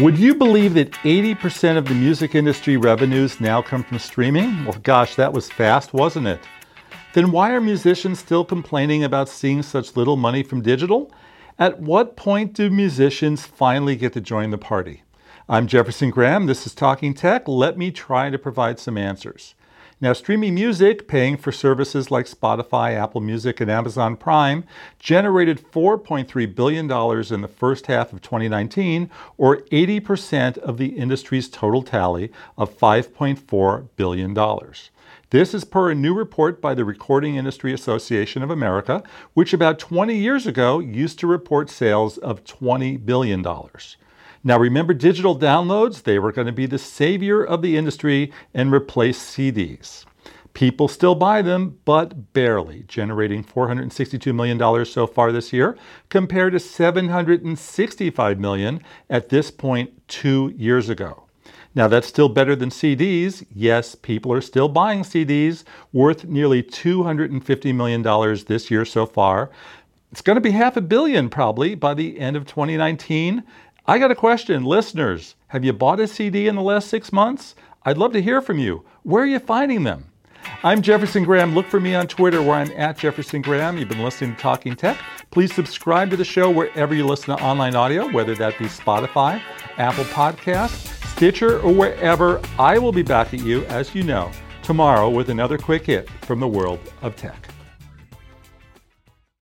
Would you believe that 80% of the music industry revenues now come from streaming? Well, gosh, that was fast, wasn't it? Then why are musicians still complaining about seeing such little money from digital? At what point do musicians finally get to join the party? I'm Jefferson Graham. This is Talking Tech. Let me try to provide some answers. Now, streaming music, paying for services like Spotify, Apple Music, and Amazon Prime, generated $4.3 billion in the first half of 2019, or 80% of the industry's total tally of $5.4 billion. This is per a new report by the Recording Industry Association of America, which about 20 years ago used to report sales of $20 billion. Now, remember digital downloads? They were going to be the savior of the industry and replace CDs. People still buy them, but barely, generating $462 million so far this year, compared to 765 million at this point two years ago. Now, that's still better than CDs. Yes, people are still buying CDs, worth nearly $250 million this year so far. It's going to be half a billion probably by the end of 2019. I got a question, listeners. Have you bought a CD in the last six months? I'd love to hear from you. Where are you finding them? I'm Jefferson Graham. Look for me on Twitter where I'm at Jefferson Graham. You've been listening to Talking Tech. Please subscribe to the show wherever you listen to online audio, whether that be Spotify, Apple Podcasts, Stitcher, or wherever. I will be back at you, as you know, tomorrow with another quick hit from the world of tech.